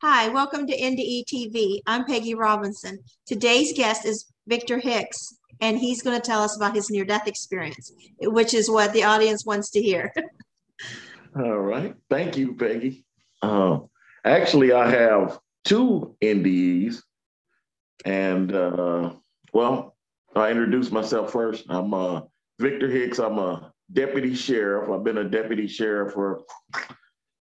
Hi, welcome to NDE TV. I'm Pegi Robinson. Today's guest is Victor Hicks, and he's going to tell us about his near-death experience, which is what the audience wants to hear. All right. Thank you, Peggy. Uh, actually, I have two NDEs, and uh, well, I introduce myself first. I'm uh, Victor Hicks. I'm a deputy sheriff. I've been a deputy sheriff for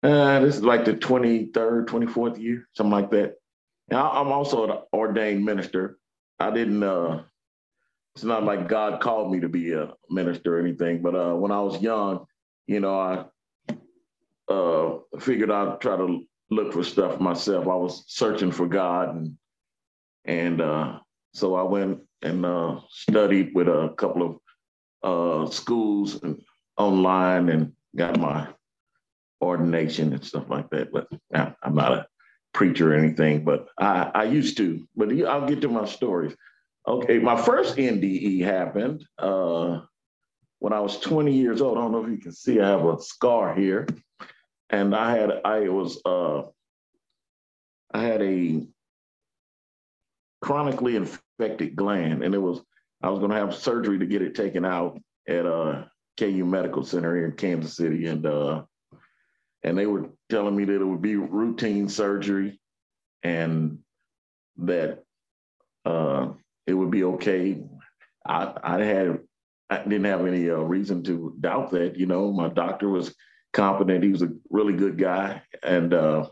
uh, this is like the 23rd, 24th year, something like that. And I, am also an ordained minister. I didn't, uh, it's not like God called me to be a minister or anything, but uh, when I was young, you know, I uh, figured I'd try to look for stuff myself. I was searching for God, and and uh, so I went and uh, studied with a couple of uh, schools and online, and got my ordination and stuff like that. But I'm not a preacher or anything, but I, I used to. But I'll get to my stories. Okay, my first NDE happened uh, when I was 20 years old. I don't know if you can see, I have a scar here, and I had I was uh, I had a chronically infected gland, and it was I was going to have surgery to get it taken out at uh, KU Medical Center here in Kansas City, and uh, and they were telling me that it would be routine surgery and that uh, it would be okay. I, I had I didn't have any uh, reason to doubt that. You know, my doctor was competent. He was a really good guy, and uh,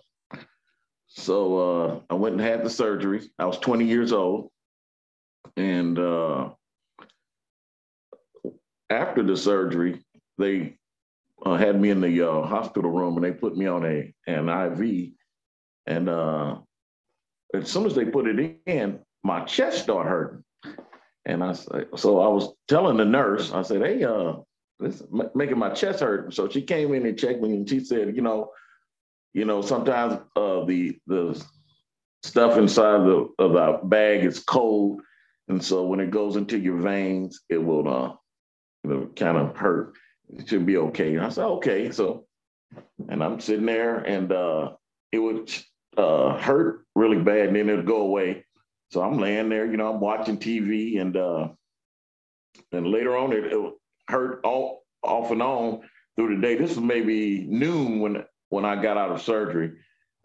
so uh, I went and had the surgery. I was 20 years old, and uh, after the surgery, they uh, had me in the uh, hospital room and they put me on a an IV, and uh, as soon as they put it in, my chest started hurting, and I so I was telling the nurse, I said, "Hey, uh, this making my chest hurt." So she came in and checked me, and she said, "You know, you know, sometimes uh, the the stuff inside the of the bag is cold, and so when it goes into your veins, it will uh, kind of hurt." It should be okay. And I said, okay. So, and I'm sitting there and uh, it would uh, hurt really bad and then it'd go away. So I'm laying there, you know, I'm watching TV and uh, and later on it, it hurt all, off and on through the day. This was maybe noon when when I got out of surgery.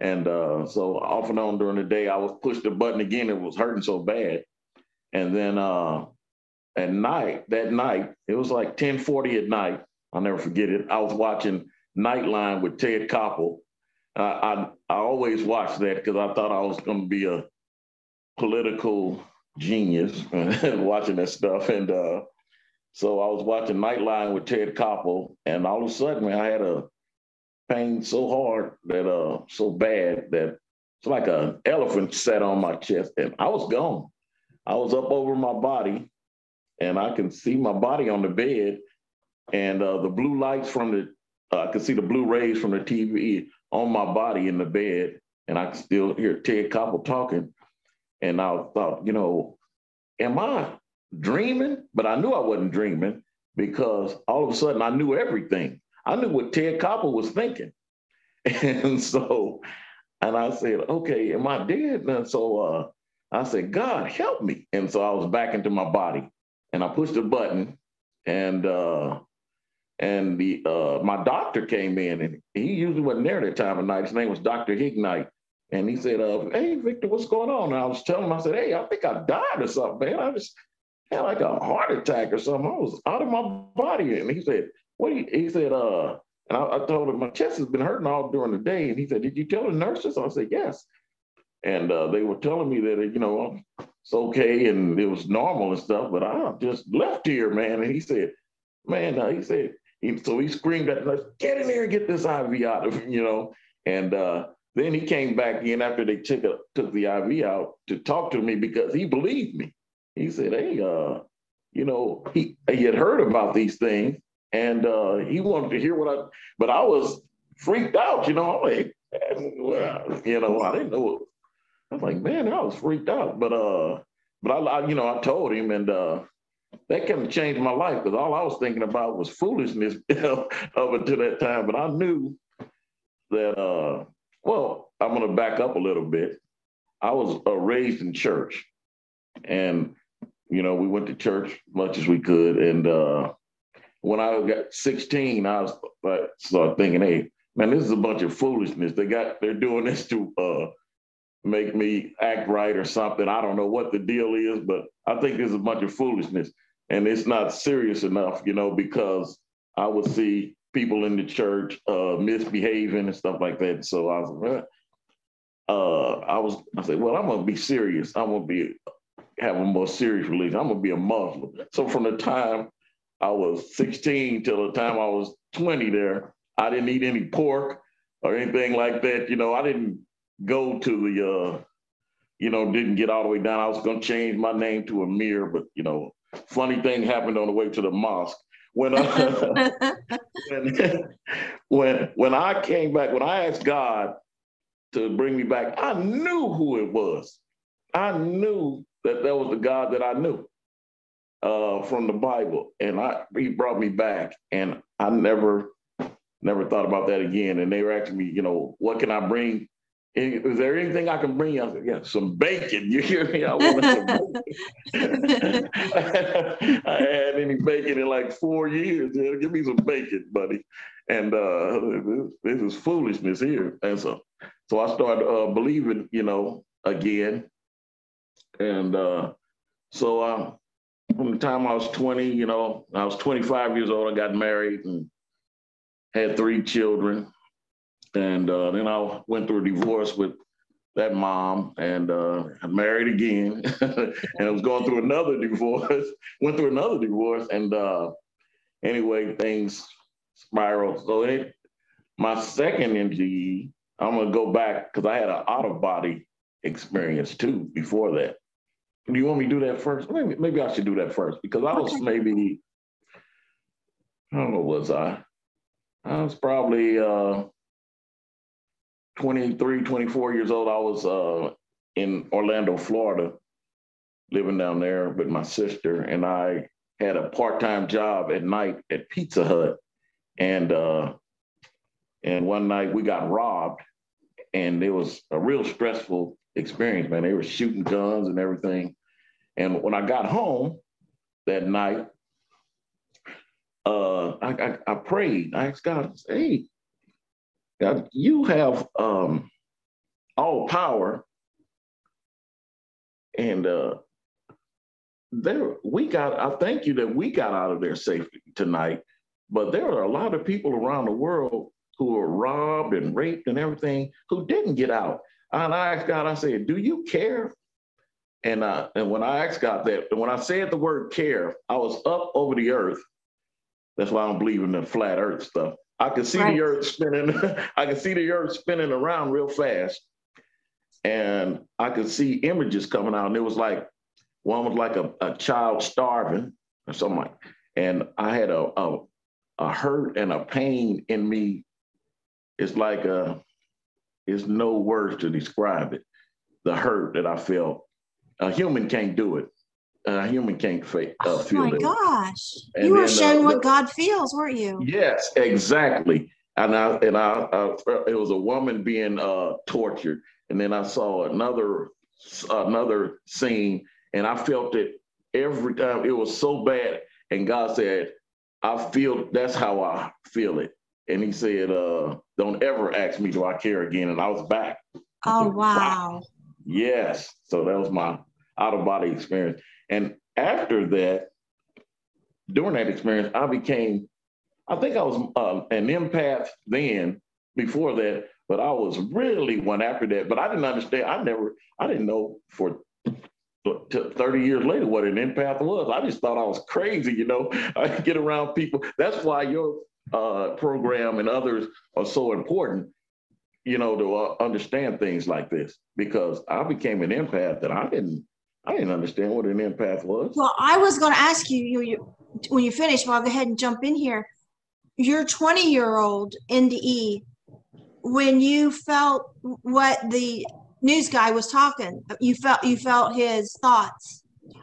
And uh, so off and on during the day, I was pushed the button again. It was hurting so bad. And then uh, at night, that night, it was like 1040 at night. I'll never forget it. I was watching Nightline with Ted Koppel. Uh, I I always watched that because I thought I was going to be a political genius watching that stuff. And uh, so I was watching Nightline with Ted Koppel, and all of a sudden, I had a pain so hard that uh so bad that it's like an elephant sat on my chest, and I was gone. I was up over my body, and I can see my body on the bed, and uh, the blue lights from the uh, I could see the blue rays from the TV on my body in the bed, and I could still hear Ted Koppel talking. And I thought, you know, am I dreaming? But I knew I wasn't dreaming because all of a sudden I knew everything. I knew what Ted Koppel was thinking. And so, and I said, okay, am I dead? And so uh, I said, God, help me. And so I was back into my body and I pushed a button and uh, and the uh, my doctor came in, and he usually wasn't there at that time of night. His name was Dr. Hignite. And he said, uh, hey, Victor, what's going on? And I was telling him, I said, hey, I think I died or something, man. I just had like a heart attack or something. I was out of my body. And he said, what you, he said, uh, and I, I, told him my chest has been hurting all during the day. And he said, did you tell the nurses? I said, yes. And uh, they were telling me that, you know, it's okay and it was normal and stuff, but I just left here, man. And he said, man, uh, he said, he, so he screamed at us, get in there and get this IV out of him, you know. And uh, then he came back in after they took, a, took the IV out to talk to me because he believed me. He said, hey, uh, you know, he, he had heard about these things and uh, he wanted to hear what I, but I was freaked out, you know. I'm like, you know, I didn't know. I was like, man, I was freaked out. But uh, but I, I you know, I told him, and uh, that kind of changed my life because all I was thinking about was foolishness up until that time. But I knew that, uh, well, I'm going to back up a little bit. I was uh, raised in church, and you know we went to church much as we could. And uh, when I got 16, I was like, started thinking, hey, man, this is a bunch of foolishness. They got they're doing this to uh, make me act right or something. I don't know what the deal is, but I think it's a bunch of foolishness, and it's not serious enough, you know, because I would see people in the church uh, misbehaving and stuff like that. So I was, uh, I was, I said, well, I'm gonna be serious. I'm gonna be have a more serious religion. I'm gonna be a Muslim. So from the time I was 16 till the time I was 20, there, I didn't eat any pork or anything like that. You know, I didn't go to the, uh, you know, didn't get all the way down. I was gonna change my name to Amir, but you know, funny thing happened on the way to the mosque when uh, when, when when I came back, when I asked God to bring me back, I knew who it was. I knew that that was the God that I knew uh, from the Bible, and I he brought me back, and I never never thought about that again. And they were asking me, you know, what can I bring is there anything I can bring you? I said, yeah, some bacon. You hear me? I want some bacon. I had any bacon in like four years. Yeah, give me some bacon, buddy. And uh, this, is foolishness here. And so, so I started uh, believing, you know, again. And uh, so uh, from the time I was 20, you know, I was 25 years old, I got married and had three children. And uh, then I went through a divorce with that mom and uh, I married again. and I was going through another divorce, went through another divorce. And uh, anyway, things spiraled. So it, my second NDE, I'm going to go back because I had an out of body experience too before that. Do you want me to do that first? Maybe, maybe I should do that first because I was okay. maybe, I don't know, was I? I was probably uh, 23, 24 years old, I was uh, in Orlando, Florida, living down there with my sister, and I had a part-time job at night at Pizza Hut, and uh, and one night we got robbed, and it was a real stressful experience, man. They were shooting guns and everything, and when I got home that night, uh, I, I, I prayed. I asked God, "Hey, God, you have um, all power, and uh, there we got. I thank you that we got out of there safely tonight. But there are a lot of people around the world who were robbed and raped and everything who didn't get out. And I asked God, I said, "Do you care?" And uh, and when I asked God that, when I said the word care, I was up over the earth. That's why I don't believe in the flat earth stuff. I could see right. the earth spinning. I could see the earth spinning around real fast. And I could see images coming out. And it was like one was like a, a child starving or something like. And I had a, a a hurt and a pain in me. It's like a it's no words to describe it. The hurt that I felt. A human can't do it a human can't fa- uh, oh feel my gosh. And you were then, showing uh, what god feels weren't you? Yes exactly. And i and i uh, it was a woman being uh, tortured. And then i saw another another scene and i felt it every time. It was so bad. And god said i feel that's how i feel it. And he said uh, don't ever ask me do i care again? And i was back. Oh wow. wow. yes. So that was my out of body experience and after that, during that experience, I became, I think I was um, an empath then, before that, but I was really one after that. But I didn't understand. I never, I didn't know for 30 years later what an empath was. I just thought I was crazy, you know. I get around people. That's why your uh, program and others are so important, you know, to uh, understand things like this because I became an empath that I didn't I didn't understand what an empath was. Well, I was going to ask you, you, you when you finish, well, I'll go ahead and jump in here. Your 20 year old NDE, when you felt what the news guy was talking, you felt you felt his thoughts.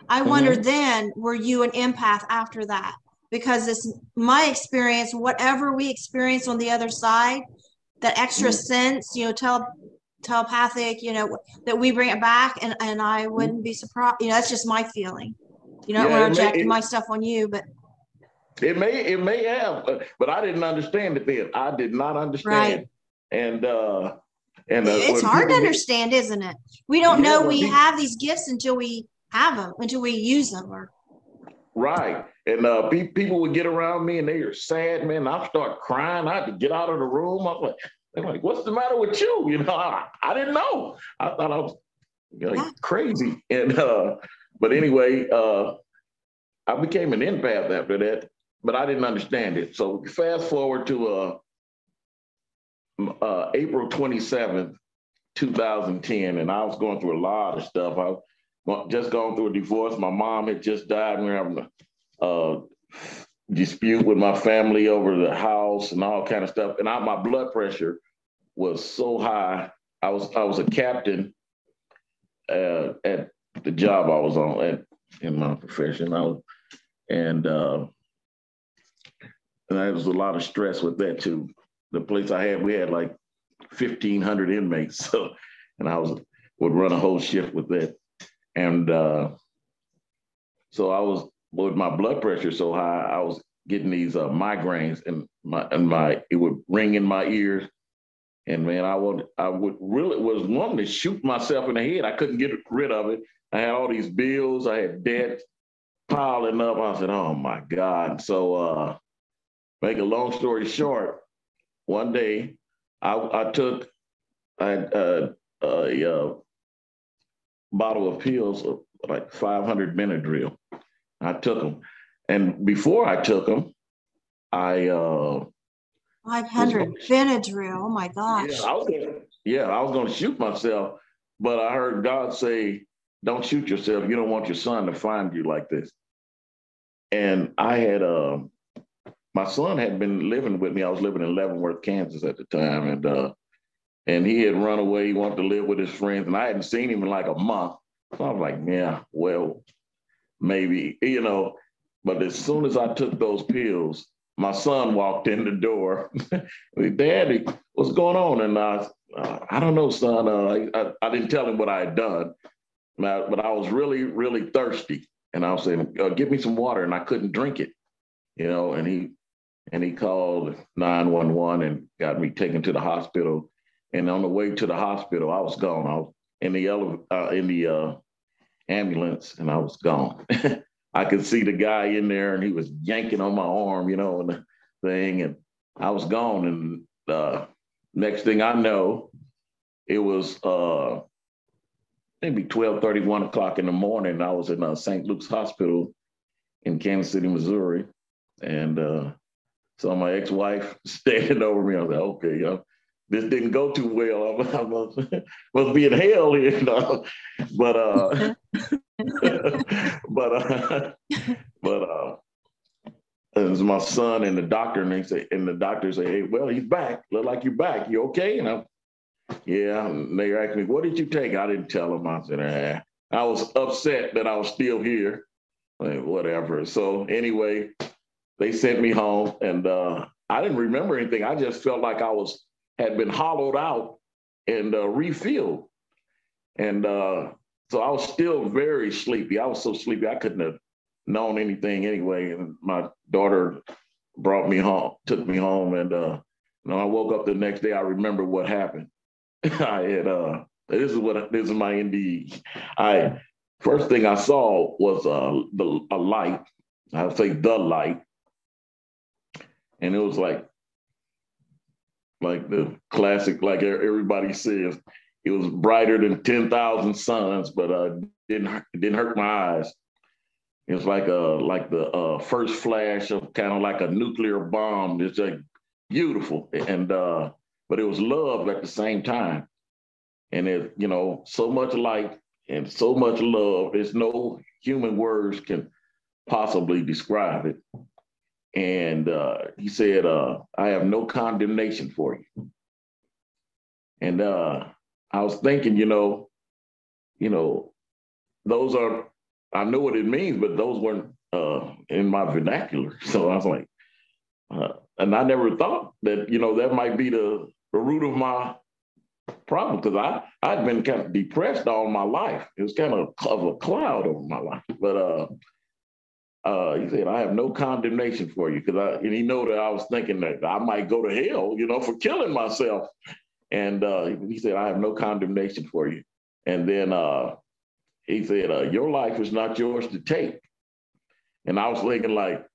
I mm-hmm. wondered then, were you an empath after that? Because it's my experience, whatever we experience on the other side, that extra mm-hmm. sense, you know, tell telepathic, you know, that we bring it back and, and I wouldn't be surprised. You know, that's just my feeling. You know, Yeah, when it may- I my stuff on you, but It may, it may have, but- but I didn't understand it then. I did not understand. Right. And, uh, and. uh, it's hard to people get- understand, isn't it? We don't Yeah, know we people- have these gifts until we have them, until we use them or Right. And uh, pe- people would get around me and they are sad, man. I start crying. I had to get out of the room. I was like, they're like, what's the matter with you? You know, I, I didn't know. I thought I was like Yeah. crazy. And uh, but anyway, uh, I became an empath after that, but I didn't understand it. So fast forward to uh, uh, April 27th, 2010, and I was going through a lot of stuff. I was just going through a divorce. My mom had just died. We were having a uh, dispute with my family over the house and all kind of stuff. And I, my blood pressure was so high. I was I was a captain uh, at the job I was on at in my profession. I was, and uh, and there was a lot of stress with that too. The place I had, we had like fifteen hundred inmates, so and I was would run a whole shift with that, and uh, so I was with my blood pressure so high, I was getting these uh, migraines, and my and my it would ring in my ears, and man, I would I would really was wanting to shoot myself in the head. I couldn't get rid of it. I had all these bills, I had debt piling up. I said, "Oh my God!" So, uh, make a long story short, one day I, I took I uh, a uh, bottle of pills, like 500 Benadryl. I took them, and before I took them, I uh, 500 Benadryl. Oh my gosh. yeah, I was gonna, yeah, I was going to shoot myself, but I heard God say, "Don't shoot yourself. You don't want your son to find you like this." And I had, uh, my son had been living with me. I was living in Leavenworth, Kansas at the time, and uh, and he had run away. He wanted to live with his friends, and I hadn't seen him in like a month. So I was like, "Yeah, well, maybe you know." But as soon as I took those pills, my son walked in the door. Daddy, what's going on? And I, uh, I don't know, son. Uh, I, I didn't tell him what I had done, but but I was really, really thirsty. And I was saying, uh, "Give me some water," and I couldn't drink it, you know. And he and he called nine one one and got me taken to the hospital. And on the way to the hospital, I was gone. I was in the ele- uh, in the uh, ambulance, and I was gone. I could see the guy in there, and he was yanking on my arm, you know, and the thing, and I was gone. And uh, next thing I know, it was uh, maybe 12, 31 o'clock in the morning. I was in uh, St. Luke's Hospital in Kansas City, Missouri. And uh, so my ex-wife standing over me. I was like, okay, know, this didn't go too well. I, I must, be in hell you know. But uh, but uh, but uh, it was my son and the doctor, and they say, and the doctor say, hey, well, he's back. Look like you're back. You okay? And I'm, yeah. And they asked me, what did you take? I didn't tell them. I said, ah. I was upset that I was still here. Like, whatever. So anyway, they sent me home, and uh, I didn't remember anything. I just felt like I was had been hollowed out and uh, refilled, and uh, so I was still very sleepy. I was so sleepy I couldn't have known anything anyway. And my daughter brought me home, took me home, and uh, when I woke up the next day, I remember what happened. I had uh, this is what this is my NDE. I first thing I saw was uh, the, a light. I would say the light, and it was like like the classic, like everybody says, it was brighter than ten thousand suns, but uh, didn't didn't hurt my eyes. It was like a like the uh, first flash of kind of like a nuclear bomb. It's like beautiful, and uh, but it was love at the same time, and it you know so much light and so much love. There's no human words can possibly describe it. And uh, he said, uh, "I have no condemnation for you." And uh, I was thinking, you know, you know, those are I know what it means, but those weren't uh, in my vernacular. So I was like, uh, and I never thought that you know that might be the, the root of my problem because I I'd been kind of depressed all my life. It was kind of of a cloud over my life. But uh, uh, he said, I have no condemnation for you because I and he know that I was thinking that I might go to hell, you know, for killing myself. And uh, he said, I have no condemnation for you. And then uh, he said, uh, Your life is not yours to take. And I was thinking, like,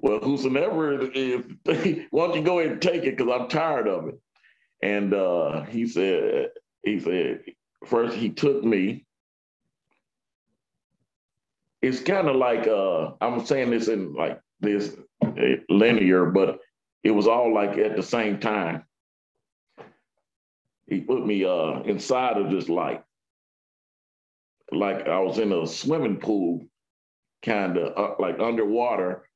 well, whosoever is, why don't you go ahead and take it because I'm tired of it. And uh, he said, he said, first he took me. It's kind of like uh, I'm saying this in like this uh, linear, but it was all like at the same time. He put me uh, inside of this light, like I was in a swimming pool, kind of uh, like underwater,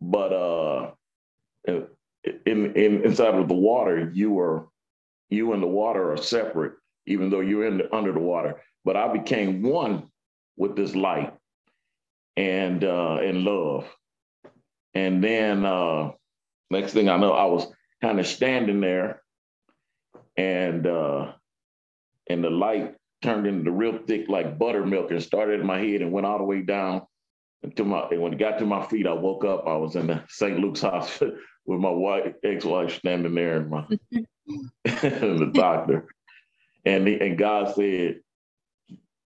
but uh, in, in inside of the water, you are you and the water are separate, even though you're in the, under the water. But I became one with this light and uh, and love. And then uh, next thing I know, I was kind of standing there, and uh, and the light turned into real thick like buttermilk and started in my head and went all the way down to my. And when it got to my feet, I woke up. I was in the St. Luke's hospital with my wife, ex-wife standing there and my and the doctor. And he, and God said,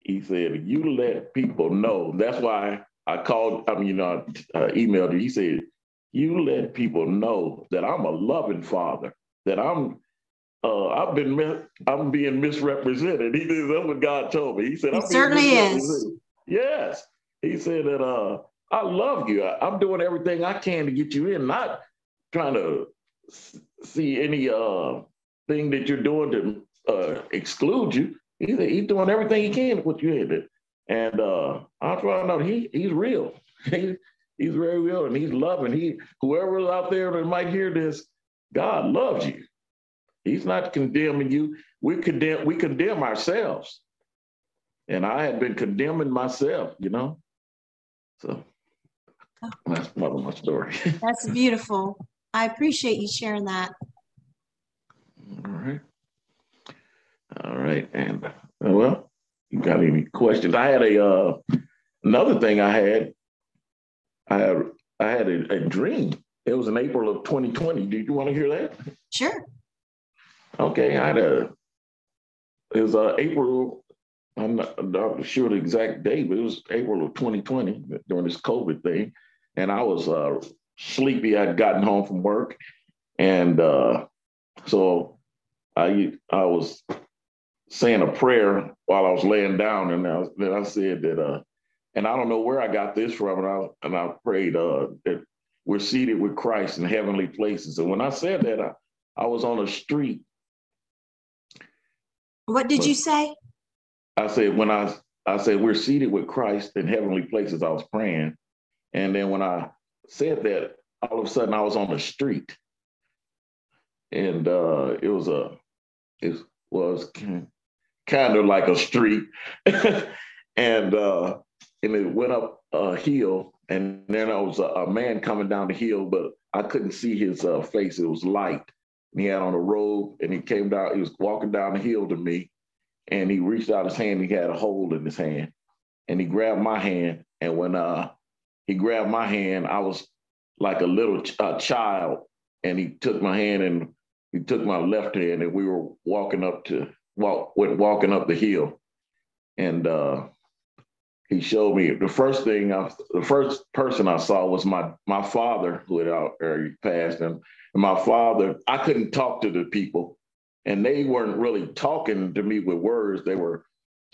He said, you let people know. That's why I called. I mean, you know, I uh, emailed you. He said, you let people know that I'm a loving father. That I'm. Uh, I've been. I'm being misrepresented. He said that's what God told me. He said, "He certainly is." Yes. He said that. Uh, I love you. I, I'm doing everything I can to get you in. Not trying to see any uh, thing that you're doing to uh, exclude you. He's, he's doing everything he can to put you in it. And uh, I found out he he's real. he, he's very real and he's loving. He whoever's out there that might hear this, God loves you. He's not condemning you. We condemn we condemn ourselves. And I had been condemning myself, you know. So oh. that's part of my story. That's beautiful. I appreciate you sharing that. All right. All right. And uh, well, you got any questions? I had a uh, another thing I had. I had I had a, a dream. It was in April of 2020. Did you want to hear that? Sure. Okay, I had a. It was uh, April. I'm not, I'm not sure the exact date, but it was April of 2020 during this COVID thing, and I was uh, sleepy. I'd gotten home from work, and uh, so I I was saying a prayer while I was laying down, and I, then I said that, uh, and I don't know where I got this from, and I and I prayed uh, that we're seated with Christ in heavenly places. And when I said that, I, I was on a street. What did you say? I said when I I said we're seated with Christ in heavenly places. I was praying, and then when I said that, all of a sudden I was on the street, and uh, it was a it was kind of like a street, and uh, and it went up a hill, and then there was a, a, man coming down the hill, but I couldn't see his uh, face. It was light. And he had on a robe, and he came down. He was walking down the hill to me, and he reached out his hand. He had a hole in his hand, and he grabbed my hand. And when uh, he grabbed my hand, I was like a little ch- a child, and he took my hand and he took my left hand, and we were walking up to walk went walking up the hill, and uh, he showed me the first thing I, the first person I saw was my my father who had already passed, and, and my father I couldn't talk to the people, and they weren't really talking to me with words. They were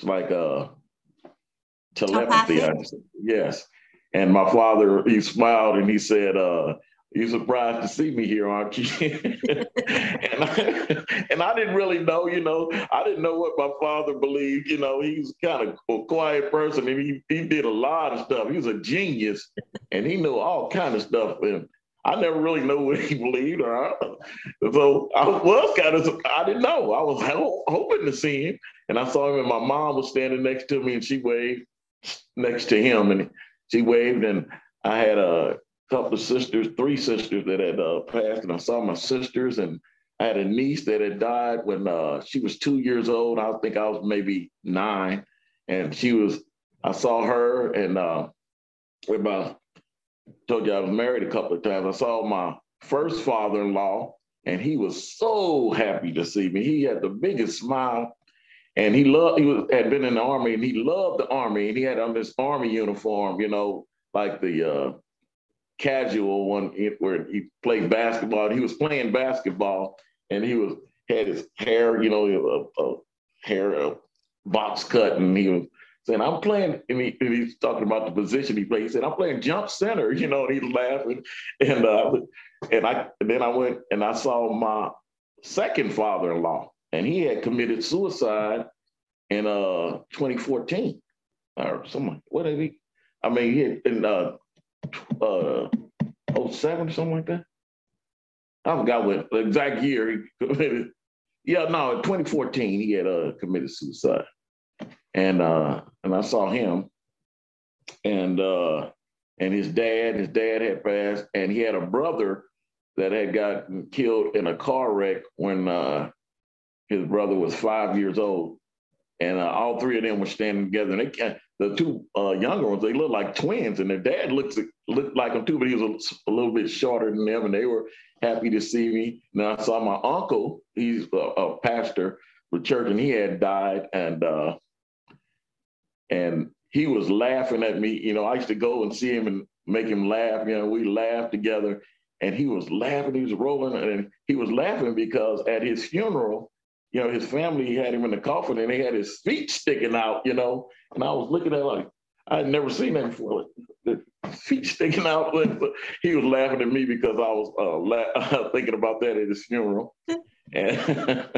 like uh telepathy. Yes. And my father, he smiled and he said, uh, you're surprised to see me here, aren't you? and, I, and I didn't really know, you know, I didn't know what my father believed. You know, he was kind of a quiet person and he, he did a lot of stuff. He was a genius and he knew all kind of stuff. And I never really knew what he believed. Or so I was kind of, I didn't know. I was hoping to see him. And I saw him and my mom was standing next to me and she waved next to him and she waved and I had a couple of sisters, three sisters that had uh, passed, and I saw my sisters, and I had a niece that had died when uh, she was two years old. I think I was maybe nine, and she was. I saw her, and uh, told you I was married a couple of times. I saw my first father-in-law, and he was so happy to see me. He had the biggest smile, and he loved. He was, had been in the army, and he loved the army, and he had on this army uniform, you know, like the uh, casual one where he played basketball. He was playing basketball, and he was had his hair, you know, a, a hair a box cut, and he was saying, "I'm playing," and, he, and, he's talking about the position he played. He said, "I'm playing jump center," you know, and he's laughing, and uh, and I and then I went and I saw my second father-in-law, and he had committed suicide in uh 2014 or something. What did he? I mean, he had in uh uh 07 or something like that. I forgot what the exact year he committed. Yeah, no, in 2014 he had uh, committed suicide, and uh, and I saw him, and uh, and his dad, his dad had passed, and he had a brother that had gotten killed in a car wreck when uh, his brother was five years old, and uh, all three of them were standing together. And they, the two uh, younger ones, they looked like twins, and their dad looked looked like them too, but he was a, a, little bit shorter than them, and they were happy to see me. Now I saw my uncle; he's a, a pastor for church, and he had died, and uh, and he was laughing at me. You know, I used to go and see him and make him laugh. You know, we laughed together, and he was laughing. He was rolling, and he was laughing because at his funeral, you know, his family had him in the coffin, and they had his feet sticking out. You know, and I was looking at like I had never seen that before. The feet sticking out. But he was laughing at me because I was uh, la- thinking about that at his funeral. and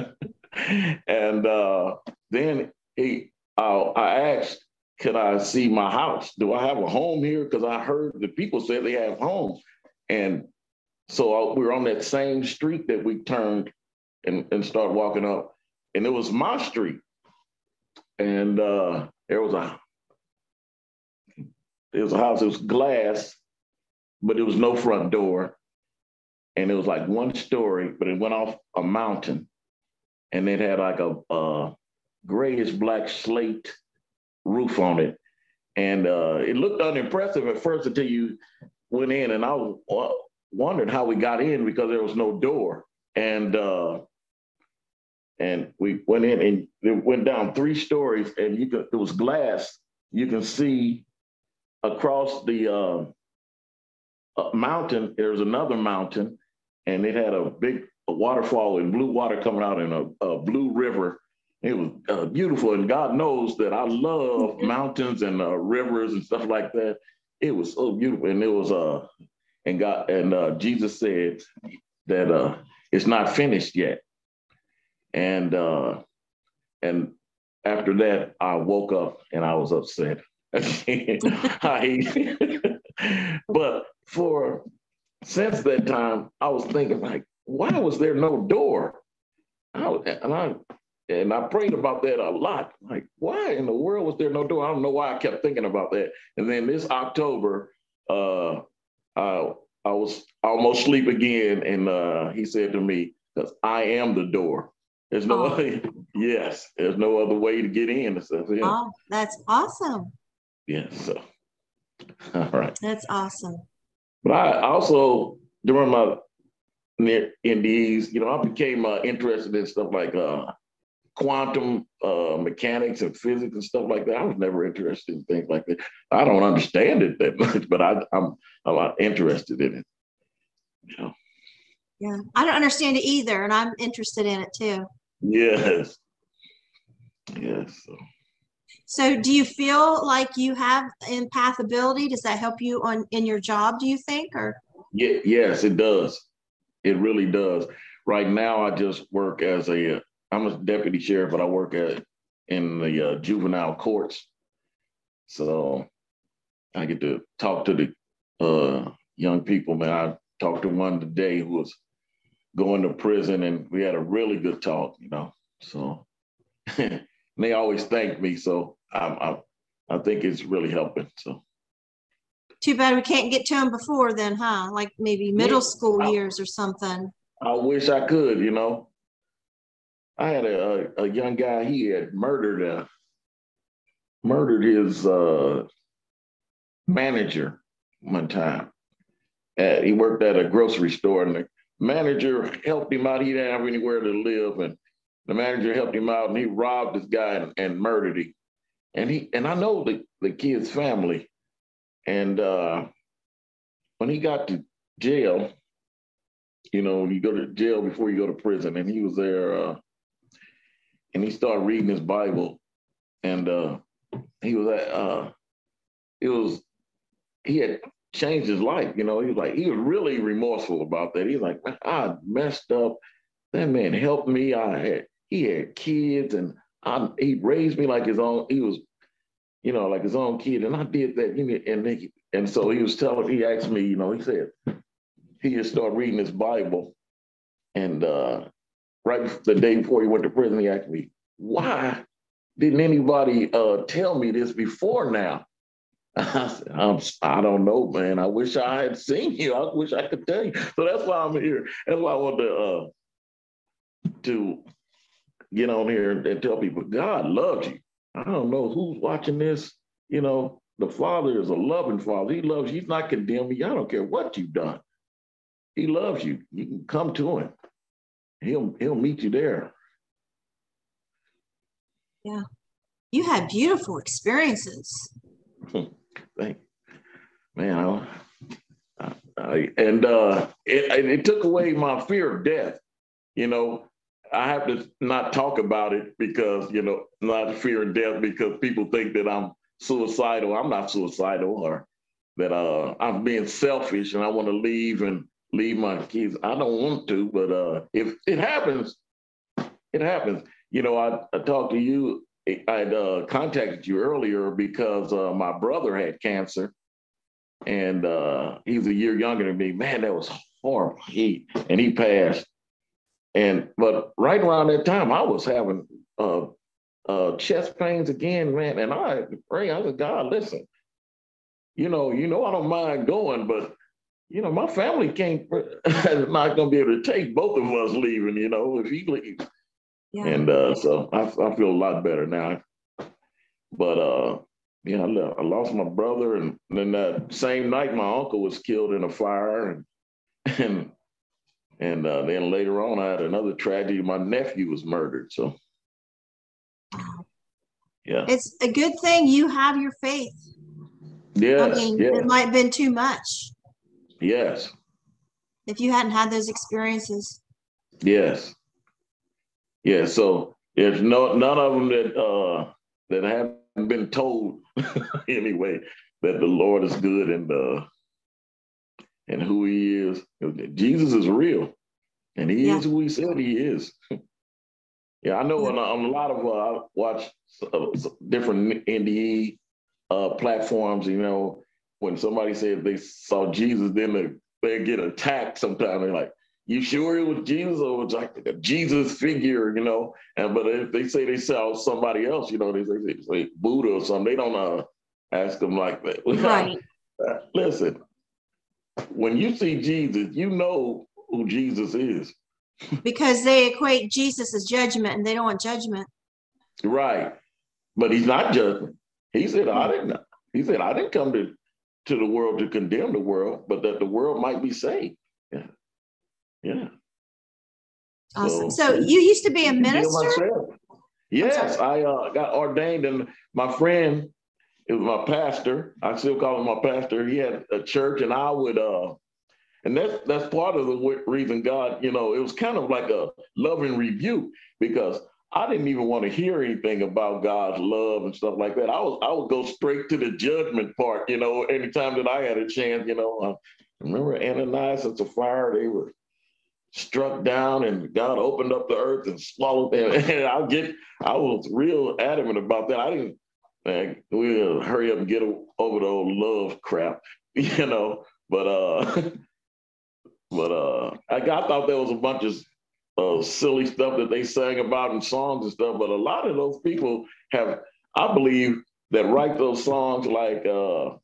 and uh, then he, uh, I asked, "Could I see my house? Do I have a home here?" Because I heard the people say they have homes, and so I, uh, we were on that same street that we turned and and started walking up, and it was my street, and uh, there was a it was a house, it was glass, but there was no front door. And it was like one story, but it went off a mountain. And it had like a, a grayish black slate roof on it. And uh, it looked unimpressive at first until you went in. And I was wondering how we got in because there was no door. And uh, and we went in and it went down three stories and you could it was glass you can see across the uh, mountain, there's another mountain, and it had a big waterfall and blue water coming out in a, a blue river. It was uh, beautiful, and God knows that I love mountains and uh, rivers and stuff like that. It was so beautiful, and it was uh, and God and uh, Jesus said that uh, it's not finished yet, and uh, and after that, I woke up and I was upset. but for since that time, I was thinking like, why was there no door? I, and I and I prayed about that a lot. Like, why in the world was there no door? I don't know why I kept thinking about that. And then this October, uh, I, I was almost sleep again, and uh, he said to me, "Because I am the door. There's no oh. way. yes, there's no other way to get in." So, yeah. Oh, that's awesome yeah, so all right. That's awesome. But I also during my near NDEs, you know, I became uh, interested in stuff like uh, quantum uh, mechanics and physics and stuff like that. I was never interested in things like that. I don't understand it that much, but I, I'm a lot interested in it. You know. Yeah, I don't understand it either, and I'm interested in it too. Yes. Yes. So. So do you feel like you have empath ability? Does that help you on in your job, do you think? Or yeah, yes, it does. It really does. Right now I just work as a I'm a deputy sheriff, but I work at in the uh, juvenile courts. So I get to talk to the uh, young people. Man, I talked to one today who was going to prison, and we had a really good talk. You know, so they always thank me. So I, I, I think it's really helping. So. Too bad we can't get to them before then, huh? Like maybe middle school years or something. I wish I could, you know. I had a, a, a young guy, he had murdered a, murdered his uh, manager one time. Uh, he worked at a grocery store and the manager helped him out. He didn't have anywhere to live. And the manager helped him out and he robbed this guy and, and murdered him. And he and I know the, the kid's family. And uh, when he got to jail, you know, you go to jail before you go to prison, and he was there, uh, and he started reading his Bible, and uh, he was at, uh, it was, he had changed his life. You know, he was like, he was really remorseful about that. He's like, I messed up. That man helped me. I had, he had kids, and I, he raised me like his own. He was, you know, like his own kid, and I did that. And he, and so he was telling, he asked me, you know, he said, he just started reading his Bible. And uh, right the day before he went to prison, he asked me, why didn't anybody uh, tell me this before now? I said, I'm, I don't know, man. I wish I had seen you. I wish I could tell you. So that's why I'm here. That's why I want to uh, to get on here and, and tell people God loves you. I don't know who's watching this. You know, the Father is a loving Father. He loves you. He's not condemning you. I don't care what you've done. He loves you. You can come to him. He'll he'll meet you there. Yeah. You had beautiful experiences. Man. I, I, and uh, it, it took away my fear of death. You know, I have to not talk about it because, you know, not fear of death because people think that I'm suicidal. I'm not suicidal or that uh, I'm being selfish and I want to leave and leave my kids. I don't want to, but uh, if it happens, it happens. You know, I, I talked to you, I'd uh, contacted you earlier because uh, my brother had cancer and uh, he's a year younger than me. Man, that was horrible. He, and he passed. And, but right around that time, I was having uh, uh, chest pains again, man. And I pray, I said, God, listen, you know, you know, I don't mind going, but you know, my family can't not gonna be able to take both of us leaving, you know, if he leaves. Yeah. And uh, so I, I feel a lot better now. But uh, yeah, I, lost my brother, and then that same night, my uncle was killed in a fire, and and and uh, then later on, I had another tragedy. My nephew was murdered. So yeah, it's a good thing you have your faith. Yeah, I mean, yes. it might have been too much. Yes. If you hadn't had those experiences. Yes. Yeah. So there's no none of them that uh that haven't been told anyway that the Lord is good and uh and who he is. Jesus is real. And he yeah. is who he said he is. yeah, I know on, on, a lot of uh, I watch uh, different NDE uh, platforms, you know, when somebody said they saw Jesus, then they, they get attacked sometimes. They're like, you sure it was Jesus or was like a Jesus figure, you know? And but if they say they saw somebody else, you know, they say, they say Buddha or something, they don't uh, ask them like that. Right. Listen, when you see Jesus, you know who Jesus is. because they equate Jesus as judgment and they don't want judgment. Right. But he's not judgment. He said, I didn't he said, I didn't come to to the world to condemn the world, but that the world might be saved. Yeah. Yeah. Awesome. So, so you used to be a minister? Yes, I uh, got ordained, and my friend, it was my pastor. I still call him my pastor. He had a church, and I would, uh, and that's that's part of the reason God, you know, it was kind of like a loving rebuke because I didn't even want to hear anything about God's love and stuff like that. I was I would go straight to the judgment part, you know, anytime that I had a chance, you know. Uh, remember Ananias and Sapphira, they were struck down and God opened up the earth and swallowed them. And I get I was real adamant about that. I didn't man, we'll hurry up and get over the old love crap, you know. But uh but uh I, I thought there was a bunch of uh, silly stuff that they sang about in songs and stuff. But a lot of those people have, I believe, that write those songs like uh,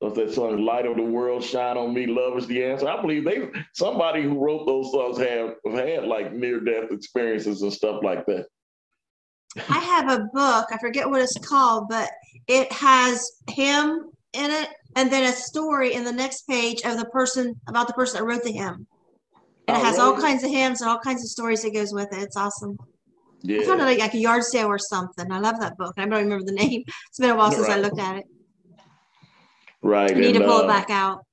What's that song? Light of the world, shine on me. Love is the answer. I believe they somebody who wrote those songs have, have had like near death experiences and stuff like that. I have a book. I forget what it's called, but it has hymn in it, and then a story in the next page of the person about the person that wrote the hymn. And it has all kinds of hymns and all kinds of stories that goes with it. It's awesome. Yeah. I found it like, like a yard sale or something. I love that book. I don't remember the name. It's been a while since I looked at it. Right. I need to pull uh, it back out.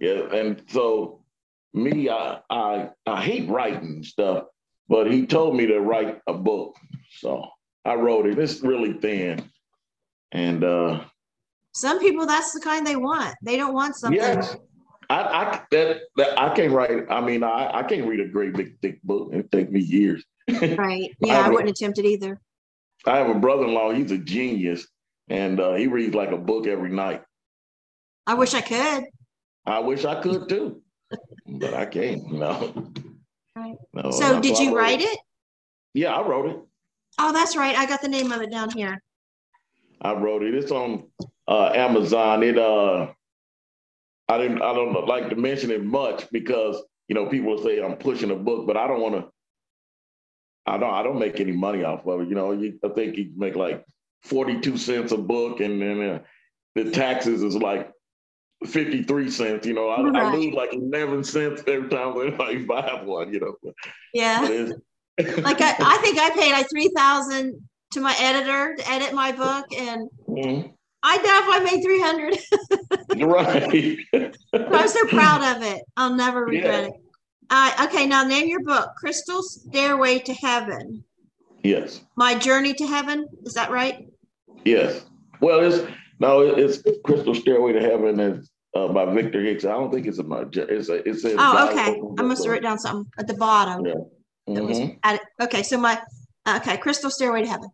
Yeah, and so me, I I I hate writing stuff, but he told me to write a book, so I wrote it. It's really thin, and uh Some people, that's the kind they want. They don't want something. yes, I I that, that I can't write. I mean, I I can't read a great big thick book. It take me years. Right. Yeah, I a- wouldn't attempt it either. I have a brother-in-law. He's a genius, and uh, he reads like a book every night. I wish I could. I wish I could too, but I can't. No. Right. No, So did you write it? Yeah, I wrote it. Oh, that's right. I got the name of it down here. I wrote it. It's on uh, Amazon. It uh, I didn't. I don't like to mention it much because you know people say I'm pushing a book, but I don't want to. I don't. I don't make any money off of it. You know, you, I think you make like forty two cents a book, and then uh, the taxes is like fifty three cents. You know, I, I lose like eleven cents every time I buy one. You know, Yeah. Like I, I think I paid like three thousand to my editor to edit my book, and Mhm. I doubt if I made three hundred. right. I'm so proud of it. I'll never regret Yeah. it. Uh, okay, now name your book, Crystal Stairway to Heaven. yes. My Journey to Heaven. Is that right? Yes. Well, it's no, it's Crystal Stairway to Heaven is uh, by Victor Hicks. I don't think it's about. It's a. It's a. Oh, okay. I must have written down something at the bottom. Yeah. that was. Okay, so my okay, Crystal Stairway to Heaven.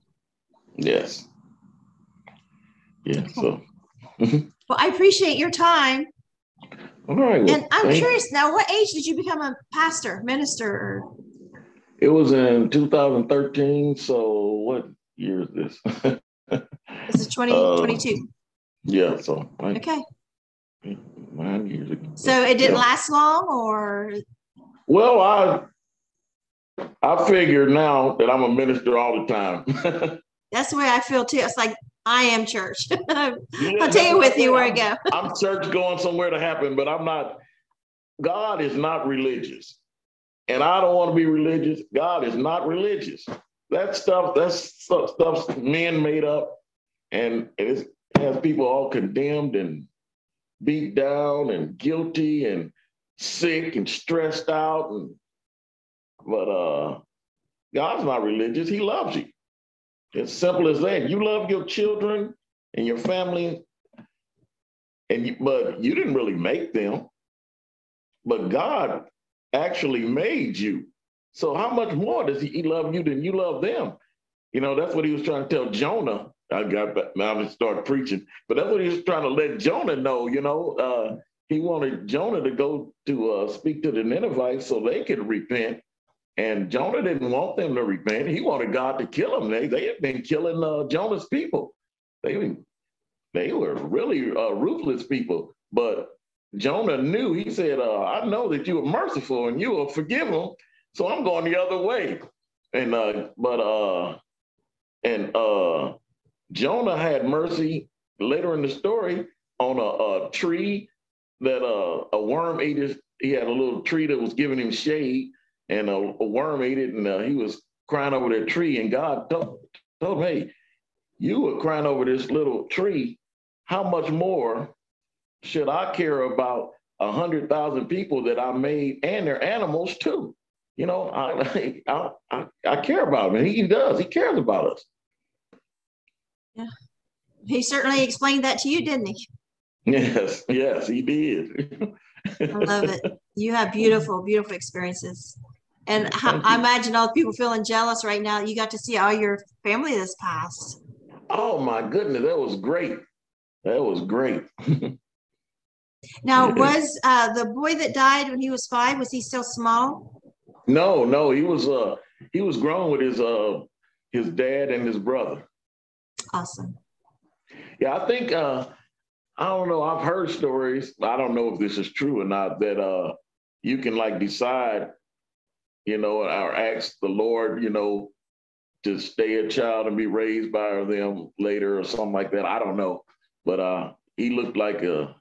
Yes. Yeah. So. Well, I appreciate your time, All right. well, and I'm curious now. What age did you become a pastor, minister? Or, It was in 2013. So what year is this? this is 2022. Uh, yeah. So Okay, nine years ago. so it didn't Yeah. last long, or Well, I. I figure now that I'm a minister all the time. that's the way I feel too. It's like I am church. I'll Yeah, take it with you where I I'm- go. I'm church going somewhere to happen, but I'm not. God is not religious, and I don't want to be religious. God is not religious. That stuff, that's stuff, stuff men made up, and it has people all condemned and beat down and guilty and sick and stressed out. And but uh, God's not religious. He loves you. It's simple as that. You love your children and your family and you, but you didn't really make them but god actually made you so how much more does he love you than you love them you know that's what he was trying to tell jonah i got now i'm gonna start preaching but that's what he was trying to let jonah know you know uh, he wanted jonah to go to uh, speak to the ninevites so they could repent and jonah didn't want them to repent he wanted god to kill them they, they had been killing uh, jonah's people they they were really uh, ruthless people. But Jonah knew. He said, uh, "I know that you are merciful and you will forgive them, so I'm going the other way." And uh, but uh, and uh, Jonah had mercy later in the story on a, a tree that uh, a worm ate his. He had a little tree that was giving him shade, and a, a worm ate it, and uh, he was crying over that tree. And God told, told him, "Hey, you were crying over this little tree. How much more should I care about a hundred thousand people that I made and their animals too? You know, I I I, I care about him, and he does. He cares about us. He certainly explained that to you, didn't he? Yes, yes, he did. I love it. You have beautiful, beautiful experiences. And Thank I you. imagine all the people feeling jealous right now. You got to see all your family this past. oh my goodness, that was great. That was great. Now, Yeah. was uh, the boy that died when he was five? Was he still small? No, no, he was uh he was grown with his uh his dad and his brother. Awesome. Yeah, I think uh I don't know. I've heard stories. I don't know if this is true or not. That uh, you can like decide, you know, or ask the Lord, you know, to stay a child and be raised by them later or something like that. I don't know, but uh, he looked like a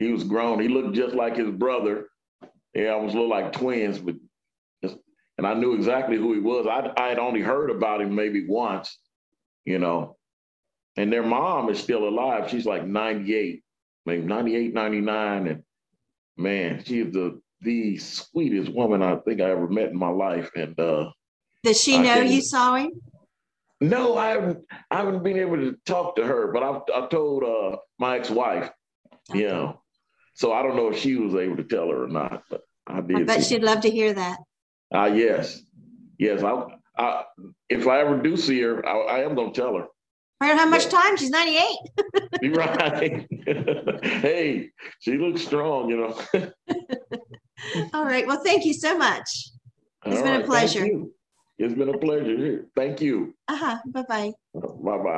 he was grown. He looked just like his brother. Yeah, I was a little like twins, but and I knew exactly who he was. I I had only heard about him maybe once, you know. And their mom is still alive. She's like 98, maybe 98, 99. And man, she is the the sweetest woman I think I ever met in my life. And uh Does she I know you saw him? no, I haven't I haven't been able to talk to her, but I've I told uh my ex-wife, you know. So I don't know if she was able to tell her or not, but I did. I bet she'd love to hear that. Ah, yes, yes. I, I, if I ever do see her, I, I am gonna tell her. I don't have much time. She's 98. You're right. hey, she looks strong, you know. All right. Well, thank you so much. It's All been a right, thank pleasure. It's been a pleasure. Thank you. Uh huh. Bye bye. Bye bye.